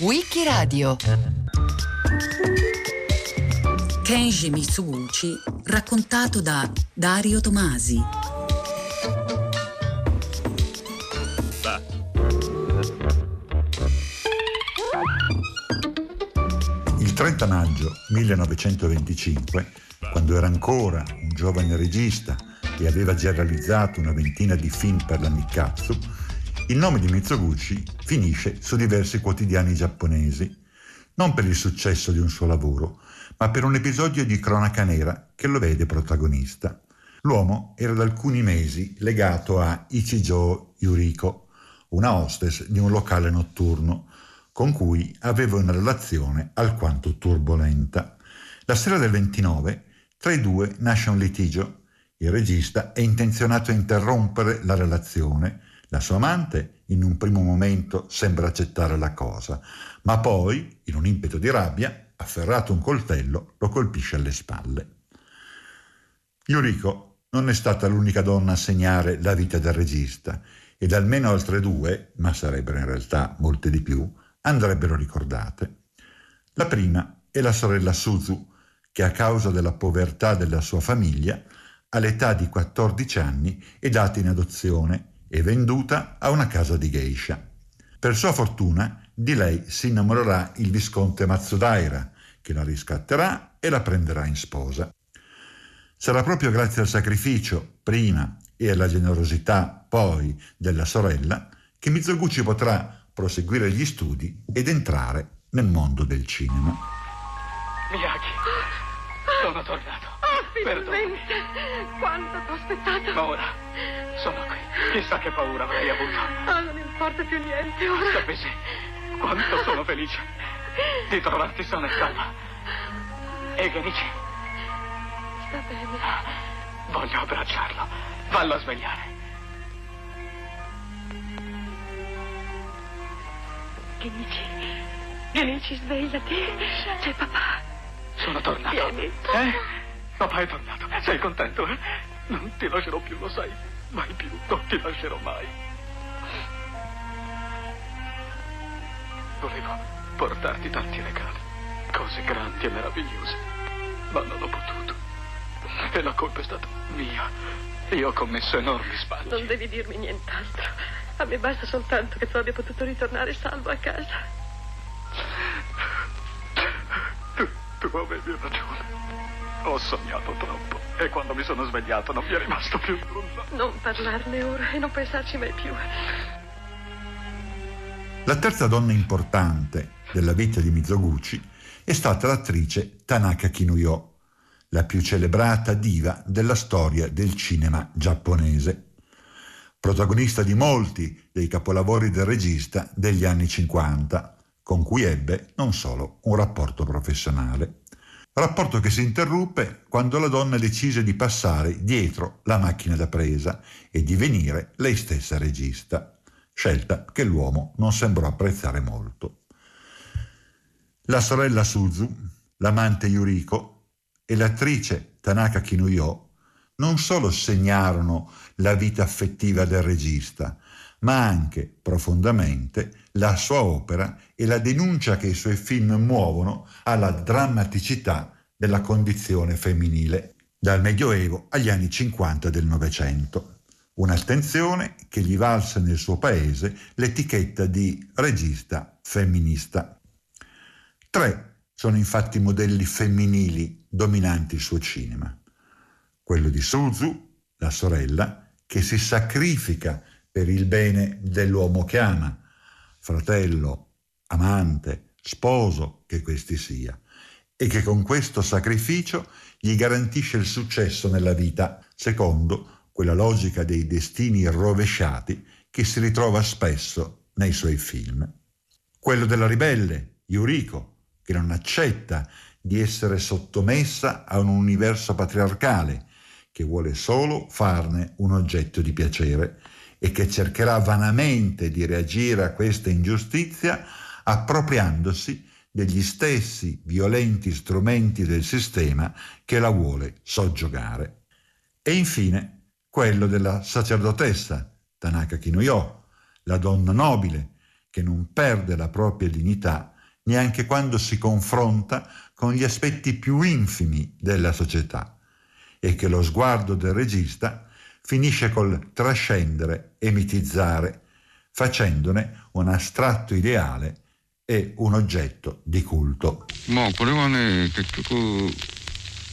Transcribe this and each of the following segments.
Wikiradio Kenji Mitsuguchi raccontato da Dario Tomasi. Il 30 maggio 1925, quando era ancora un giovane regista e aveva già realizzato una ventina di film per la Nikatsu, il nome di Mitsuguchi finisce su diversi quotidiani giapponesi, non per il successo di un suo lavoro, ma per un episodio di cronaca nera che lo vede protagonista. L'uomo era da alcuni mesi legato a Ichijo Yuriko, una hostess di un locale notturno, con cui aveva una relazione alquanto turbolenta. La sera del 29, tra i due nasce un litigio. Il regista è intenzionato a interrompere la relazione. La sua amante, in un primo momento, sembra accettare la cosa, ma poi, in un impeto di rabbia, afferrato un coltello, lo colpisce alle spalle. Yuriko non è stata l'unica donna a segnare la vita del regista ed almeno altre due, ma sarebbero in realtà molte di più, andrebbero ricordate. La prima è la sorella Suzu, che a causa della povertà della sua famiglia, all'età di 14 anni è data in adozione e venduta a una casa di geisha. Per sua fortuna, di lei si innamorerà il visconte Matsudaira, che la riscatterà e la prenderà in sposa. Sarà proprio grazie al sacrificio, prima, e alla generosità, poi, della sorella, che Mizoguchi potrà proseguire gli studi ed entrare nel mondo del cinema. Miyagi, sono tornato. Oh, finalmente! Quanto t'ho aspettato! Ma ora sono qui. Chissà che paura avrei avuto. Oh, non importa più niente ora. Sapessi quanto sono felice di trovarti sana e salva. E Genichi, Sta bene. voglio abbracciarlo. Fallo a svegliare. Genici, Genici, svegliati. C'è papà. Sono tornato. Vieni. Eh? Papà è tornato. Sei contento, eh? Non ti lascerò più, lo sai. Mai più. Non ti lascerò mai. Volevo portarti tanti regali. Cose grandi e meravigliose. Ma non ho potuto. E la colpa è stata mia. Io ho commesso enormi sbagli. Non devi dirmi nient'altro. A me basta soltanto che tu abbia potuto ritornare salvo a casa. Tu, avevi ragione. Ho sognato troppo. E quando mi sono svegliato non mi è rimasto più nulla. Non parlarne ora e non pensarci mai più. La terza donna importante della vita di Mizoguchi è stata l'attrice Tanaka Kinuyo, la più celebrata diva della storia del cinema giapponese. Protagonista di molti dei capolavori del regista degli anni 50, con cui ebbe non solo un rapporto professionale. Rapporto che si interruppe quando la donna decise di passare dietro la macchina da presa e divenire lei stessa regista, scelta che l'uomo non sembrò apprezzare molto. La sorella Suzu, l'amante Yuriko e l'attrice Tanaka Kinuyo non solo segnarono la vita affettiva del regista, ma anche profondamente la sua opera e la denuncia che i suoi film muovono alla drammaticità della condizione femminile, dal Medioevo agli anni 50 del Novecento. Un'attenzione che gli valse nel suo paese l'etichetta di regista femminista. Tre sono infatti i modelli femminili dominanti il suo cinema. Quello di Suzu, la sorella, che si sacrifica per il bene dell'uomo che ama, fratello, amante, sposo che questi sia, e che con questo sacrificio gli garantisce il successo nella vita, secondo quella logica dei destini rovesciati che si ritrova spesso nei suoi film. Quello della ribelle, Yuriko, che non accetta di essere sottomessa a un universo patriarcale, che vuole solo farne un oggetto di piacere e che cercherà vanamente di reagire a questa ingiustizia appropriandosi degli stessi violenti strumenti del sistema che la vuole soggiogare. E infine quello della sacerdotessa, Tanaka Kinuyo, la donna nobile, che non perde la propria dignità neanche quando si confronta con gli aspetti più infimi della società e che lo sguardo del regista finisce col trascendere e mitizzare, facendone un astratto ideale e un oggetto di culto. Ma これはね結局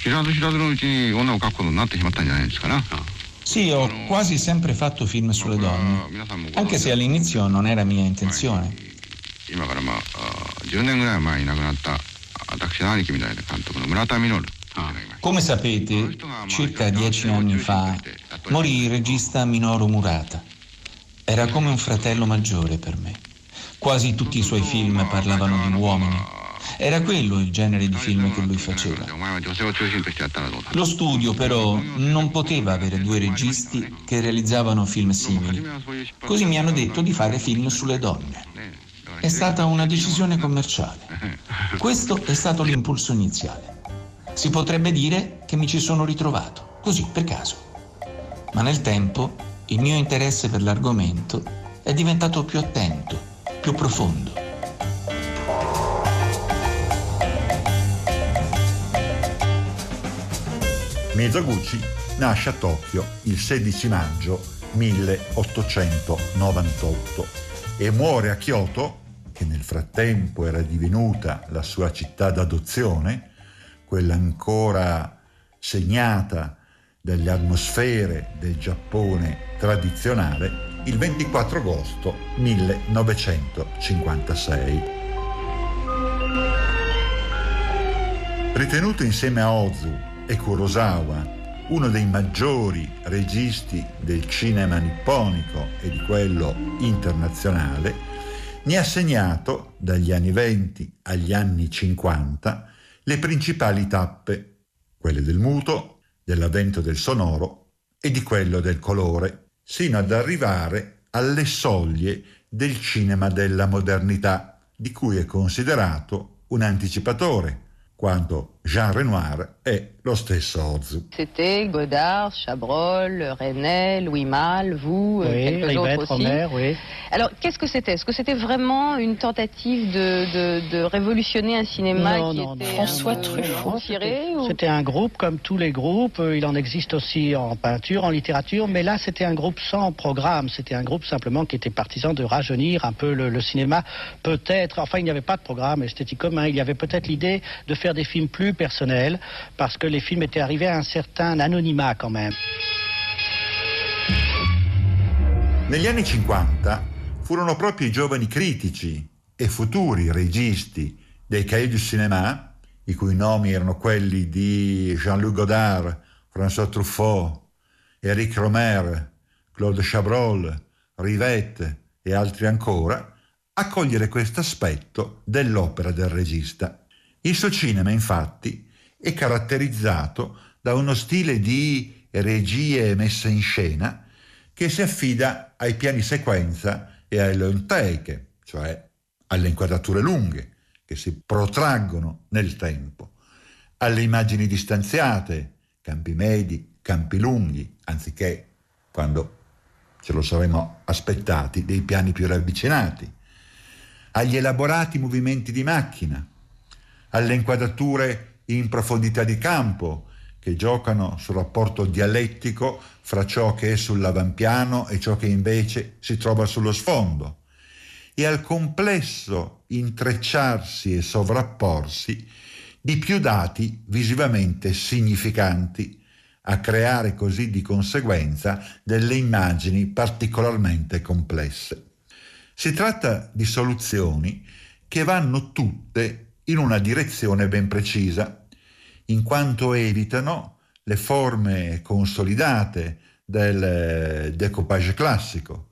知らず知らずのうちに女を描くことになってしまったんじゃないですかな。Sì, ho quasi sempre fatto film sulle donne, anche se all'inizio non era mia intenzione. 今からまあ10年ぐらい前に亡くなった私の兄貴みたいな監督の村田稔 Come sapete, circa dieci anni fa morì il regista Minoru Murata. Era come un fratello maggiore per me. Quasi tutti i suoi film parlavano di uomini. Era quello il genere di film che lui faceva. Lo studio però non poteva avere due registi che realizzavano film simili. Così mi hanno detto di fare film sulle donne. È stata una decisione commerciale. Questo è stato l'impulso iniziale. Si potrebbe dire che mi ci sono ritrovato, così per caso. Ma nel tempo il mio interesse per l'argomento è diventato più attento, più profondo. Mizoguchi nasce a Tokyo il 16 maggio 1898 e muore a Kyoto, che nel frattempo era divenuta la sua città d'adozione, quella ancora segnata dalle atmosfere del Giappone tradizionale, il 24 agosto 1956. Ritenuto insieme a Ozu e Kurosawa uno dei maggiori registi del cinema nipponico e di quello internazionale, ne ha segnato dagli anni 20 agli anni 50 le principali tappe, quelle del muto, dell'avvento del sonoro e di quello del colore, sino ad arrivare alle soglie del cinema della modernità, di cui è considerato un anticipatore, quanto Jean Renoir è lo stesso Ozu. C'était Godard, Chabrol, René, Louis Malle, vous, oui, quelques Rivette, autres aussi. Romer, oui. Alors, qu'est-ce que c'était? Est-ce que c'était vraiment une tentative de, de, de révolutionner un cinéma Non, qui non, était non. François Truffaut ou... C'était un groupe comme tous les groupes. Euh, Il en existe aussi en peinture, en littérature. Mais là, c'était un groupe sans programme. C'était un groupe simplement qui était partisan de rajeunir un peu le, le cinéma. Peut-être, enfin, il n'y avait pas de programme esthétique commun. Il y avait peut-être l'idée de faire des films plus personnels parce que les films étaient arrivés à un certain anonymat quand même. Negli anni 50 furono proprio i giovani critici e futuri registi dei Cahiers du Cinéma, i cui nomi erano quelli di Jean-Luc Godard, François Truffaut, Eric Romer, Claude Chabrol, Rivette e altri ancora, a cogliere questo aspetto dell'opera del regista. Il suo cinema, infatti, è caratterizzato da uno stile di regie e messa in scena che si affida ai piani sequenza e long take, cioè alle inquadrature lunghe che si protraggono nel tempo, alle immagini distanziate, campi medi, campi lunghi, anziché quando ce lo saremmo aspettati, dei piani più ravvicinati, agli elaborati movimenti di macchina, alle inquadrature in profondità di campo, che giocano sul rapporto dialettico fra ciò che è sull'avampiano e ciò che invece si trova sullo sfondo, e al complesso intrecciarsi e sovrapporsi di più dati visivamente significanti, a creare così di conseguenza delle immagini particolarmente complesse. Si tratta di soluzioni che vanno tutte in una direzione ben precisa, in quanto evitano le forme consolidate del decoupage classico,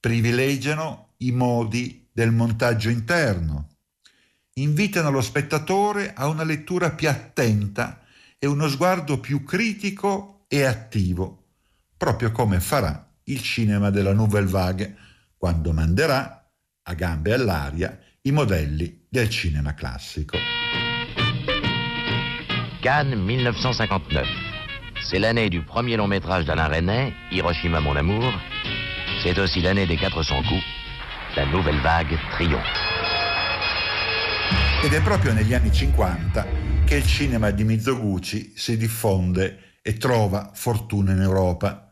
privilegiano i modi del montaggio interno, invitano lo spettatore a una lettura più attenta e uno sguardo più critico e attivo, proprio come farà il cinema della Nouvelle Vague quando manderà a gambe all'aria i modelli del cinema classico. Cannes 1959. C'est l'année du premier long métrage d'Alain Resnais, Hiroshima mon amour. C'est aussi l'année des 400 coups. La Nouvelle Vague trionfa. Ed è proprio negli anni 50 che il cinema di Mizoguchi si diffonde e trova fortuna in Europa,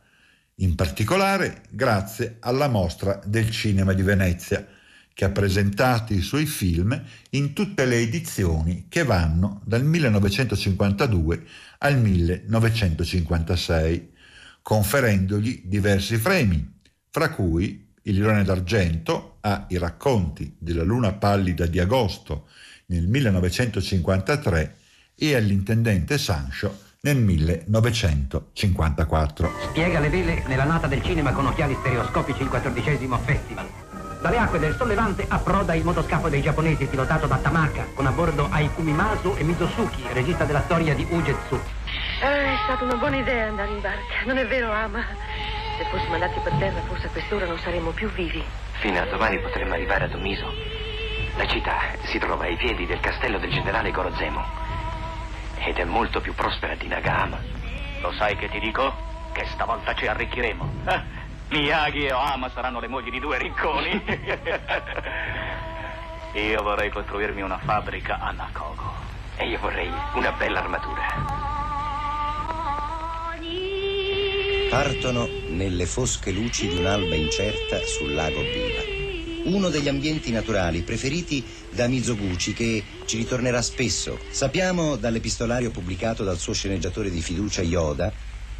in particolare grazie alla mostra del cinema di Venezia, che ha presentato i suoi film in tutte le edizioni che vanno dal 1952 al 1956, conferendogli diversi premi, fra cui il Leone d'Argento a I racconti della luna pallida di agosto nel 1953 e all'intendente Sancho nel 1954. Spiega le vele nella nata del cinema con occhiali stereoscopici il quattordicesimo festival. Dalle acque del sollevante approda il motoscafo dei giapponesi pilotato da Tamaka, con a bordo Aikumimasu e Mizosuki, regista della storia di Ugetsu. Eh, è stata una buona idea andare in barca, non è vero, Ama? Se fossimo andati per terra, forse a quest'ora non saremmo più vivi. Fino a domani potremmo arrivare a Domiso. La città si trova ai piedi del castello del generale Gorozemo ed è molto più prospera di Nagahama. Lo sai che ti dico? Che stavolta ci arricchiremo. Miyagi e Oama saranno le mogli di due ricconi. io vorrei costruirmi una fabbrica a Nakogo. E io vorrei una bella armatura. Partono nelle fosche luci di un'alba incerta sul lago Biva uno degli ambienti naturali preferiti da Mizoguchi che ci ritornerà spesso. Sappiamo dall'epistolario pubblicato dal suo sceneggiatore di fiducia Yoda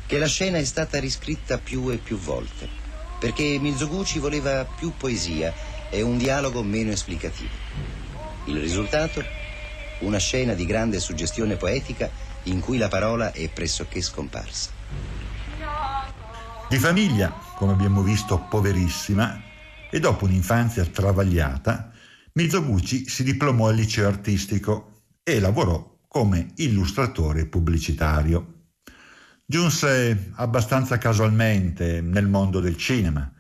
che la scena è stata riscritta più e più volte perché Mizoguchi voleva più poesia e un dialogo meno esplicativo. Il risultato? Una scena di grande suggestione poetica in cui la parola è pressoché scomparsa. Di famiglia, come abbiamo visto, poverissima, e dopo un'infanzia travagliata, Mizoguchi si diplomò al liceo artistico e lavorò come illustratore pubblicitario. Giunse abbastanza casualmente nel mondo del cinema,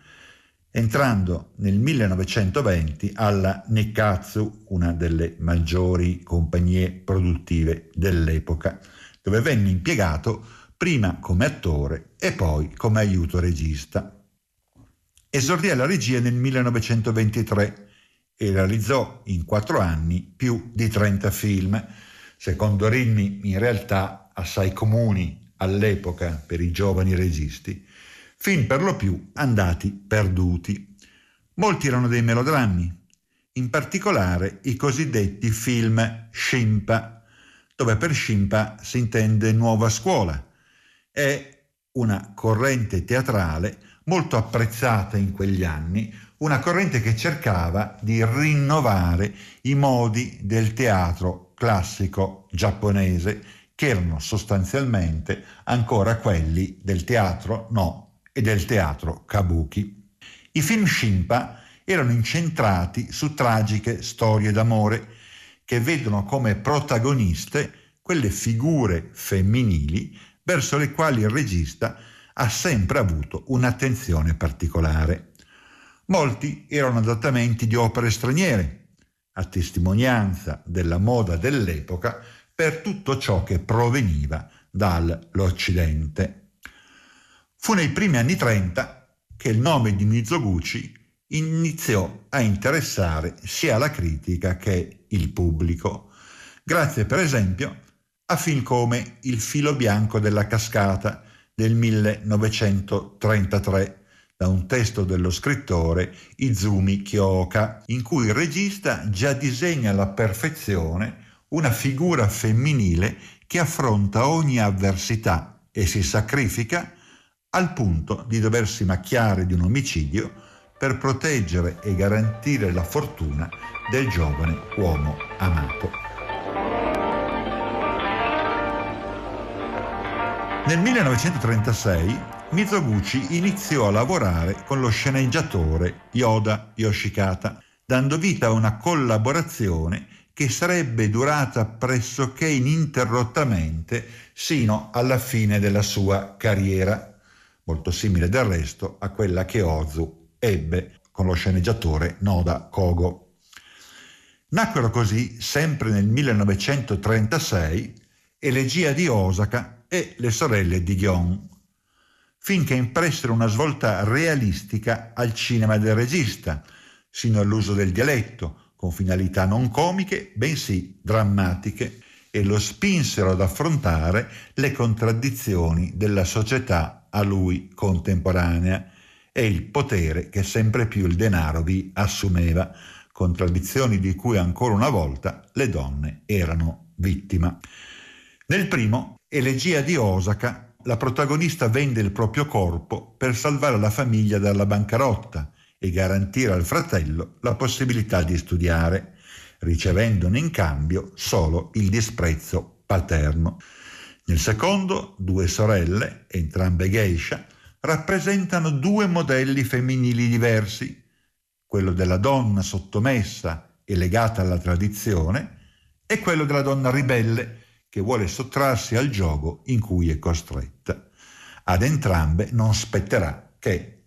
entrando nel 1920 alla Nikkatsu, una delle maggiori compagnie produttive dell'epoca, dove venne impiegato prima come attore e poi come aiuto regista. Esordì alla regia nel 1923 e realizzò in quattro anni più di 30 film, secondo ritmi in realtà assai comuni all'epoca per i giovani registi, film per lo più andati perduti. Molti erano dei melodrammi, in particolare i cosiddetti film Shimpa, dove per Shimpa si intende nuova scuola. È una corrente teatrale molto apprezzata in quegli anni, una corrente che cercava di rinnovare i modi del teatro classico giapponese, che erano sostanzialmente ancora quelli del teatro no e del teatro kabuki. I film Shimpa erano incentrati su tragiche storie d'amore che vedono come protagoniste quelle figure femminili verso le quali il regista ha sempre avuto un'attenzione particolare. Molti erano adattamenti di opere straniere, a testimonianza della moda dell'epoca per tutto ciò che proveniva dall'Occidente. Fu nei primi anni 30 che il nome di Mizoguchi iniziò a interessare sia la critica che il pubblico, grazie per esempio a film come Il filo bianco della cascata del 1933 da un testo dello scrittore Izumi Kyoka, in cui il regista già disegna alla perfezione una figura femminile che affronta ogni avversità e si sacrifica al punto di doversi macchiare di un omicidio per proteggere e garantire la fortuna del giovane uomo amato. Nel 1936 Mizoguchi iniziò a lavorare con lo sceneggiatore Yoda Yoshikata, dando vita a una collaborazione che sarebbe durata pressoché ininterrottamente sino alla fine della sua carriera, molto simile del resto a quella che Ozu ebbe con lo sceneggiatore Noda Kogo. Nacquero così, sempre nel 1936, Elegia di Osaka e Le sorelle di Ghion, finché impressero una svolta realistica al cinema del regista, sino all'uso del dialetto, con finalità non comiche, bensì drammatiche, e lo spinsero ad affrontare le contraddizioni della società a lui contemporanea e il potere che sempre più il denaro vi assumeva, contraddizioni di cui ancora una volta le donne erano vittima. Nel primo, Elegia di Osaka, la protagonista vende il proprio corpo per salvare la famiglia dalla bancarotta e garantire al fratello la possibilità di studiare, ricevendone in cambio solo il disprezzo paterno. Nel secondo, due sorelle, entrambe geisha, rappresentano due modelli femminili diversi, quello della donna sottomessa e legata alla tradizione e quello della donna ribelle che vuole sottrarsi al gioco in cui è costretta. Ad entrambe non spetterà che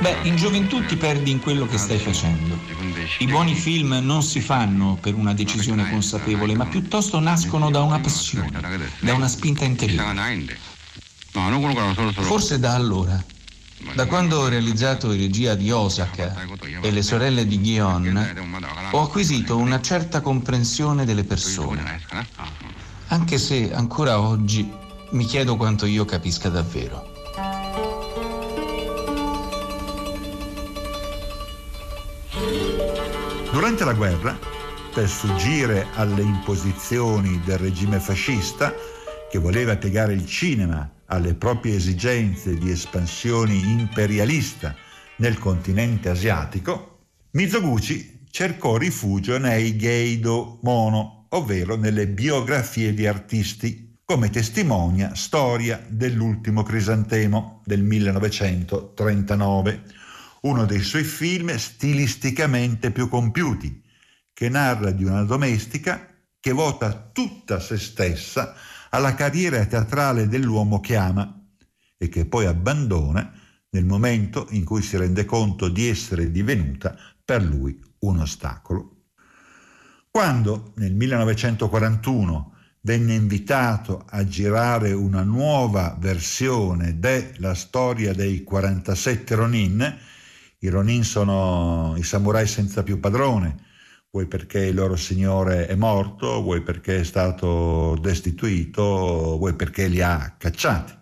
Beh, in gioventù ti perdi in quello che stai facendo. I buoni film non si fanno per una decisione consapevole, ma piuttosto nascono da una passione, da una spinta interiore. Forse da allora. Da quando ho realizzato in regia di Osaka e le sorelle di Ghion, ho acquisito una certa comprensione delle persone, anche se ancora oggi mi chiedo quanto io capisca davvero. Durante la guerra, per sfuggire alle imposizioni del regime fascista, che voleva piegare il cinema alle proprie esigenze di espansione imperialista nel continente asiatico, Mizoguchi cercò rifugio nei Geido Mono, ovvero nelle biografie di artisti, come testimonia Storia dell'ultimo crisantemo del 1939, uno dei suoi film stilisticamente più compiuti, che narra di una domestica che vota tutta se stessa alla carriera teatrale dell'uomo che ama e che poi abbandona nel momento in cui si rende conto di essere divenuta per lui un ostacolo. Quando nel 1941 venne invitato a girare una nuova versione della storia dei 47 Ronin, i Ronin sono i samurai senza più padrone, vuoi perché il loro signore è morto, vuoi perché è stato destituito, vuoi perché li ha cacciati.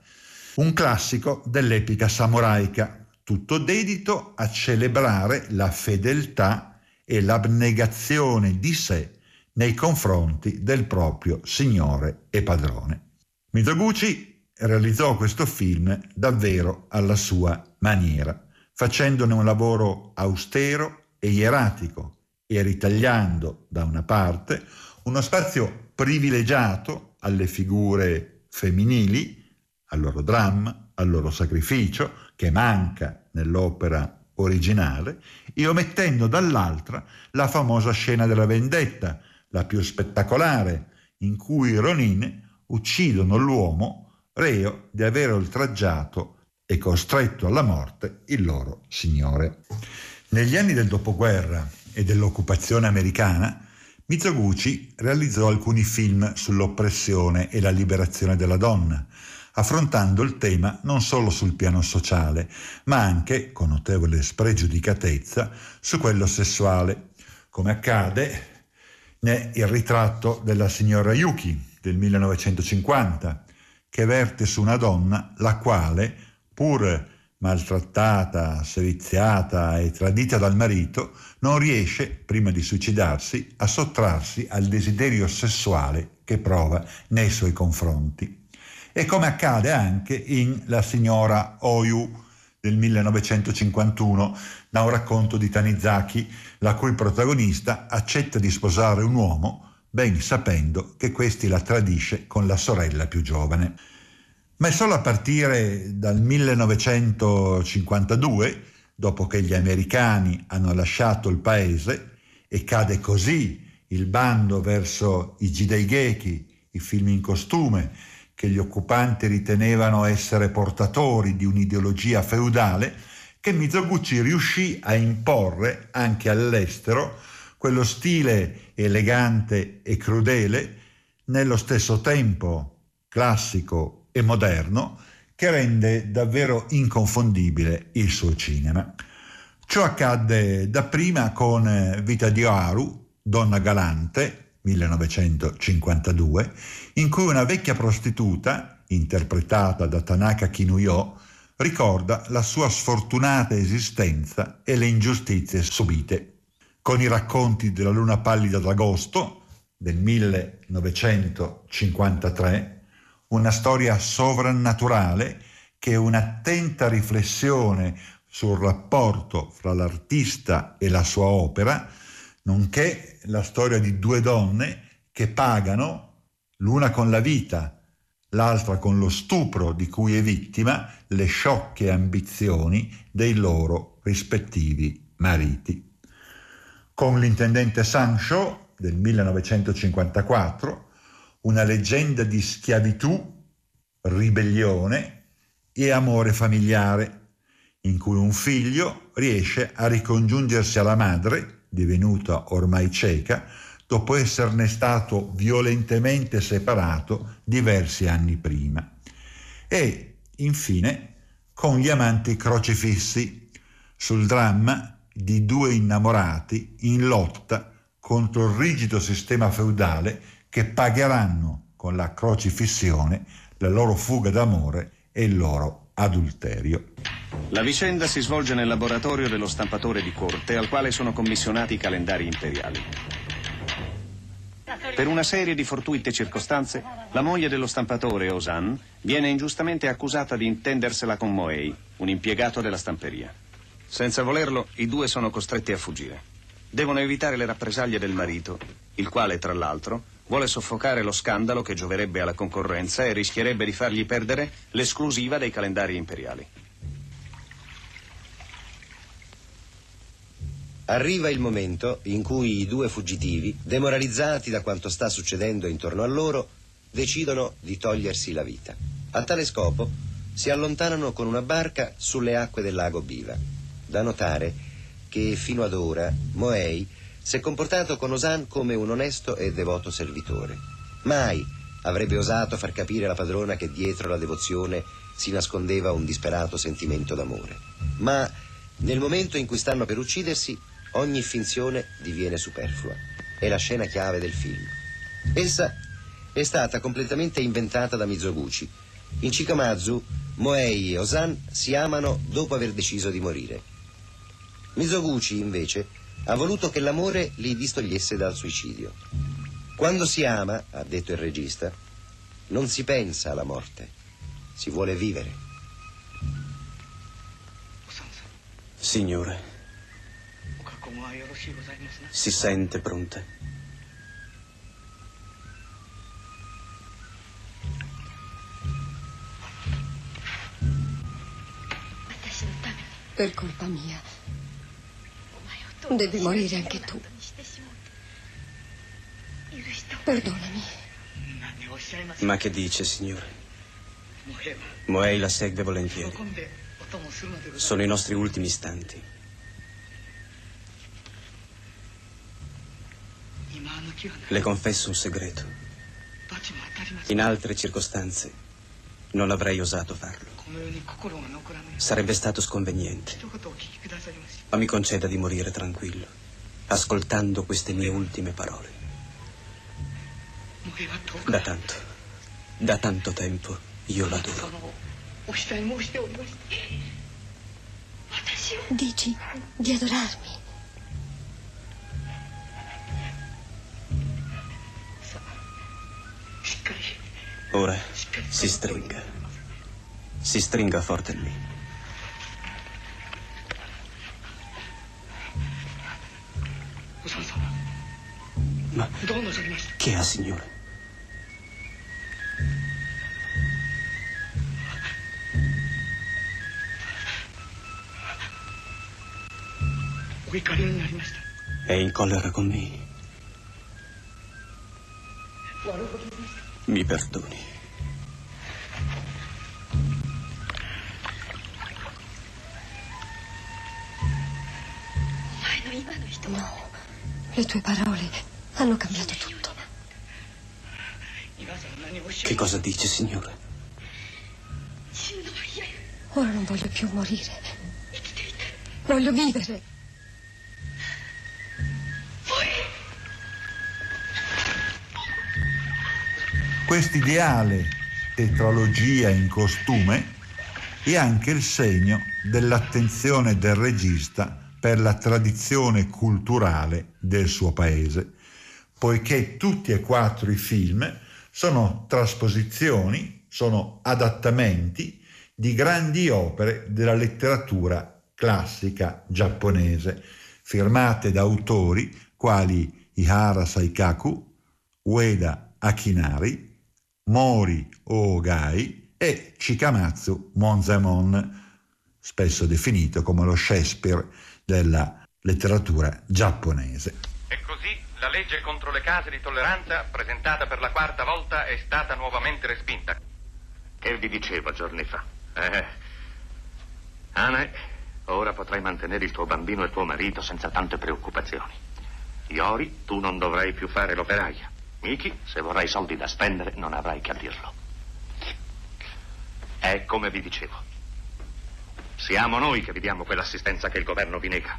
Un classico dell'epica samuraica, tutto dedito a celebrare la fedeltà e l'abnegazione di sé nei confronti del proprio signore e padrone. Mizoguchi realizzò questo film davvero alla sua maniera facendone un lavoro austero e ieratico e ritagliando da una parte uno spazio privilegiato alle figure femminili, al loro dramma, al loro sacrificio, che manca nell'opera originale, e omettendo dall'altra la famosa scena della vendetta, la più spettacolare, in cui i Ronin uccidono l'uomo reo di aver oltraggiato e costretto alla morte il loro signore. Negli anni del dopoguerra e dell'occupazione americana, Mizoguchi realizzò alcuni film sull'oppressione e la liberazione della donna, affrontando il tema non solo sul piano sociale, ma anche, con notevole spregiudicatezza, su quello sessuale, come accade nel ritratto della signora Yuki del 1950, che verte su una donna la quale, pur maltrattata, seviziata e tradita dal marito, non riesce, prima di suicidarsi, a sottrarsi al desiderio sessuale che prova nei suoi confronti. E come accade anche in La signora Oyu del 1951, da un racconto di Tanizaki, la cui protagonista accetta di sposare un uomo, ben sapendo che questi la tradisce con la sorella più giovane ma è solo a partire dal 1952, dopo che gli americani hanno lasciato il paese, e cade così il bando verso i Jidaigeki, i film in costume, che gli occupanti ritenevano essere portatori di un'ideologia feudale, che Mizoguchi riuscì a imporre anche all'estero quello stile elegante e crudele, nello stesso tempo classico e moderno, che rende davvero inconfondibile il suo cinema. Ciò accadde dapprima con Vita di Oaru, Donna Galante, 1952, in cui una vecchia prostituta, interpretata da Tanaka Kinuyo, ricorda la sua sfortunata esistenza e le ingiustizie subite. Con i racconti della luna pallida d'agosto del 1953, una storia sovrannaturale che un'attenta riflessione sul rapporto fra l'artista e la sua opera, nonché la storia di due donne che pagano, l'una con la vita, l'altra con lo stupro di cui è vittima, le sciocche ambizioni dei loro rispettivi mariti. Con l'intendente Sancho del 1954, una leggenda di schiavitù, ribellione e amore familiare, in cui un figlio riesce a ricongiungersi alla madre divenuta ormai cieca, dopo esserne stato violentemente separato diversi anni prima. E, infine, con gli amanti crocifissi, sul dramma di due innamorati in lotta contro il rigido sistema feudale che pagheranno con la crocifissione la loro fuga d'amore e il loro adulterio. La vicenda si svolge nel laboratorio dello stampatore di corte al quale sono commissionati i calendari imperiali. Per una serie di fortuite circostanze, la moglie dello stampatore, Osan, viene ingiustamente accusata di intendersela con Moei, un impiegato della stamperia. Senza volerlo, i due sono costretti a fuggire. Devono evitare le rappresaglie del marito, il quale, tra l'altro, Vuole soffocare lo scandalo che gioverebbe alla concorrenza e rischierebbe di fargli perdere l'esclusiva dei calendari imperiali. Arriva il momento in cui i due fuggitivi, demoralizzati da quanto sta succedendo intorno a loro, decidono di togliersi la vita. A tale scopo si allontanano con una barca sulle acque del lago Biva. Da notare che fino ad ora Moei si è comportato con Osan come un onesto e devoto servitore. Mai avrebbe osato far capire alla padrona che dietro la devozione si nascondeva un disperato sentimento d'amore. Ma nel momento in cui stanno per uccidersi, ogni finzione diviene superflua. È la scena chiave del film. Essa è stata completamente inventata da Mizoguchi. In Chikamazu, Moei e Osan si amano dopo aver deciso di morire. Mizoguchi, invece, ha voluto che l'amore li distogliesse dal suicidio. Quando si ama, ha detto il regista, non si pensa alla morte, si vuole vivere. Signore, si sente pronta? Per colpa mia Devi morire anche tu. Perdonami. Ma che dice, signore? Moei la segue volentieri. Sono i nostri ultimi istanti. Le confesso un segreto. In altre circostanze non avrei osato farlo. Sarebbe stato sconveniente. Ma mi conceda di morire tranquillo, ascoltando queste mie ultime parole. Da tanto, da tanto tempo io l'adoro. Dici di adorarmi? Ora si stringa. Si stringa forte lì. Ma che ha, signore? È in collera con me. Mi perdoni. Le tue parole hanno cambiato tutto. Che cosa dice, signore? Ora non voglio più morire. Voglio vivere. Quest'ideale tetralogia in costume è anche il segno dell'attenzione del regista per la tradizione culturale del suo paese, poiché tutti e quattro i film sono trasposizioni, sono adattamenti di grandi opere della letteratura classica giapponese, firmate da autori quali Ihara Saikaku, Ueda Akinari, Mori Ogai e Chikamatsu Monzamon, spesso definito come lo Shakespeare della letteratura giapponese. E così la legge contro le case di tolleranza, presentata per la quarta volta, è stata nuovamente respinta. Che vi dicevo giorni fa? Eh, Ane, ora potrai mantenere il tuo bambino e tuo marito senza tante preoccupazioni. Iori, tu non dovrai più fare l'operaia. Miki, se vorrai soldi da spendere, non avrai che a dirlo. È come vi dicevo. Siamo noi che vi diamo quell'assistenza che il governo vi nega.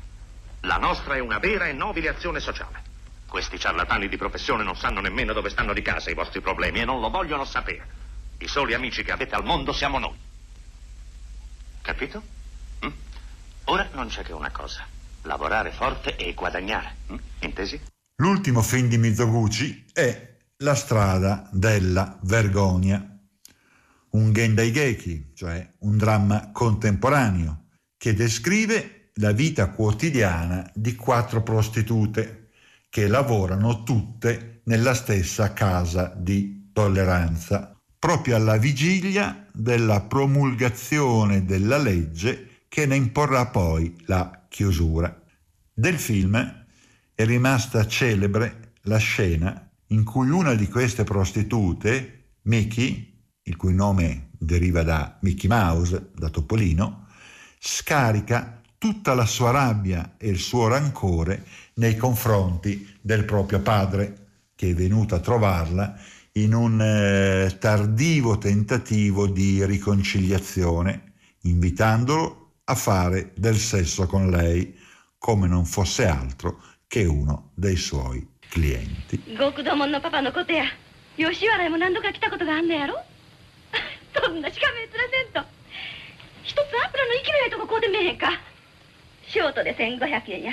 La nostra è una vera e nobile azione sociale. Questi ciarlatani di professione non sanno nemmeno dove stanno di casa i vostri problemi e non lo vogliono sapere. I soli amici che avete al mondo siamo noi. Capito? Hm? Ora non c'è che una cosa. Lavorare forte e guadagnare. Hm? Intesi? L'ultimo film di Mizoguchi è La strada della vergogna, un Gendaigeki, cioè un dramma contemporaneo, che descrive la vita quotidiana di quattro prostitute che lavorano tutte nella stessa casa di tolleranza, proprio alla vigilia della promulgazione della legge che ne imporrà poi la chiusura. Del film è rimasta celebre la scena in cui una di queste prostitute, Mickey, il cui nome deriva da Mickey Mouse, da Topolino, scarica tutta la sua rabbia e il suo rancore nei confronti del proprio padre, che è venuto a trovarla in un eh, tardivo tentativo di riconciliazione, invitandolo a fare del sesso con lei, come non fosse altro che uno dei suoi clienti. 極道門のパパのことや吉原へも何度か来たことがあんのやろ そんなしかめつらせんと。一つアプロの息のやいとここうでめえへんか。ショートで1500円や。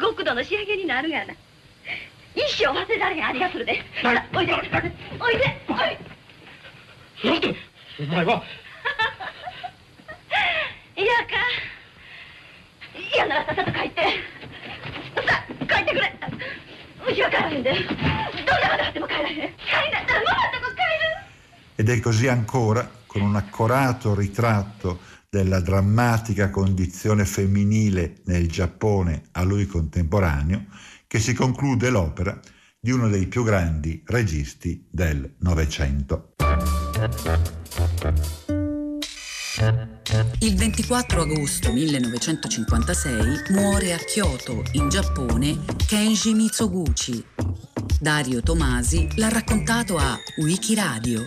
極道の仕上げになるがな。一生忘れられへんありがとるで。ほらおいで。おいで。おい。なんでお前は。嫌か。嫌ならさっさと帰って。さ帰ってくれ。うちは帰らへんで Ed è così ancora, con un accorato ritratto della drammatica condizione femminile nel Giappone a lui contemporaneo, che si conclude l'opera di uno dei più grandi registi del Novecento. Il 24 agosto 1956 muore a Kyoto, in Giappone, Kenji Mitsuguchi. Dario Tomasi l'ha raccontato a Wikiradio.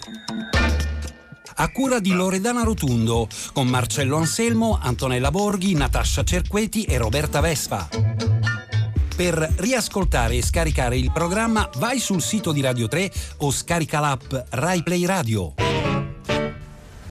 A cura di Loredana Rotundo, con Marcello Anselmo, Antonella Borghi, Natascia Cerqueti e Roberta Vespa. Per riascoltare e scaricare il programma vai sul sito di Radio 3 o scarica l'app Rai Play Radio.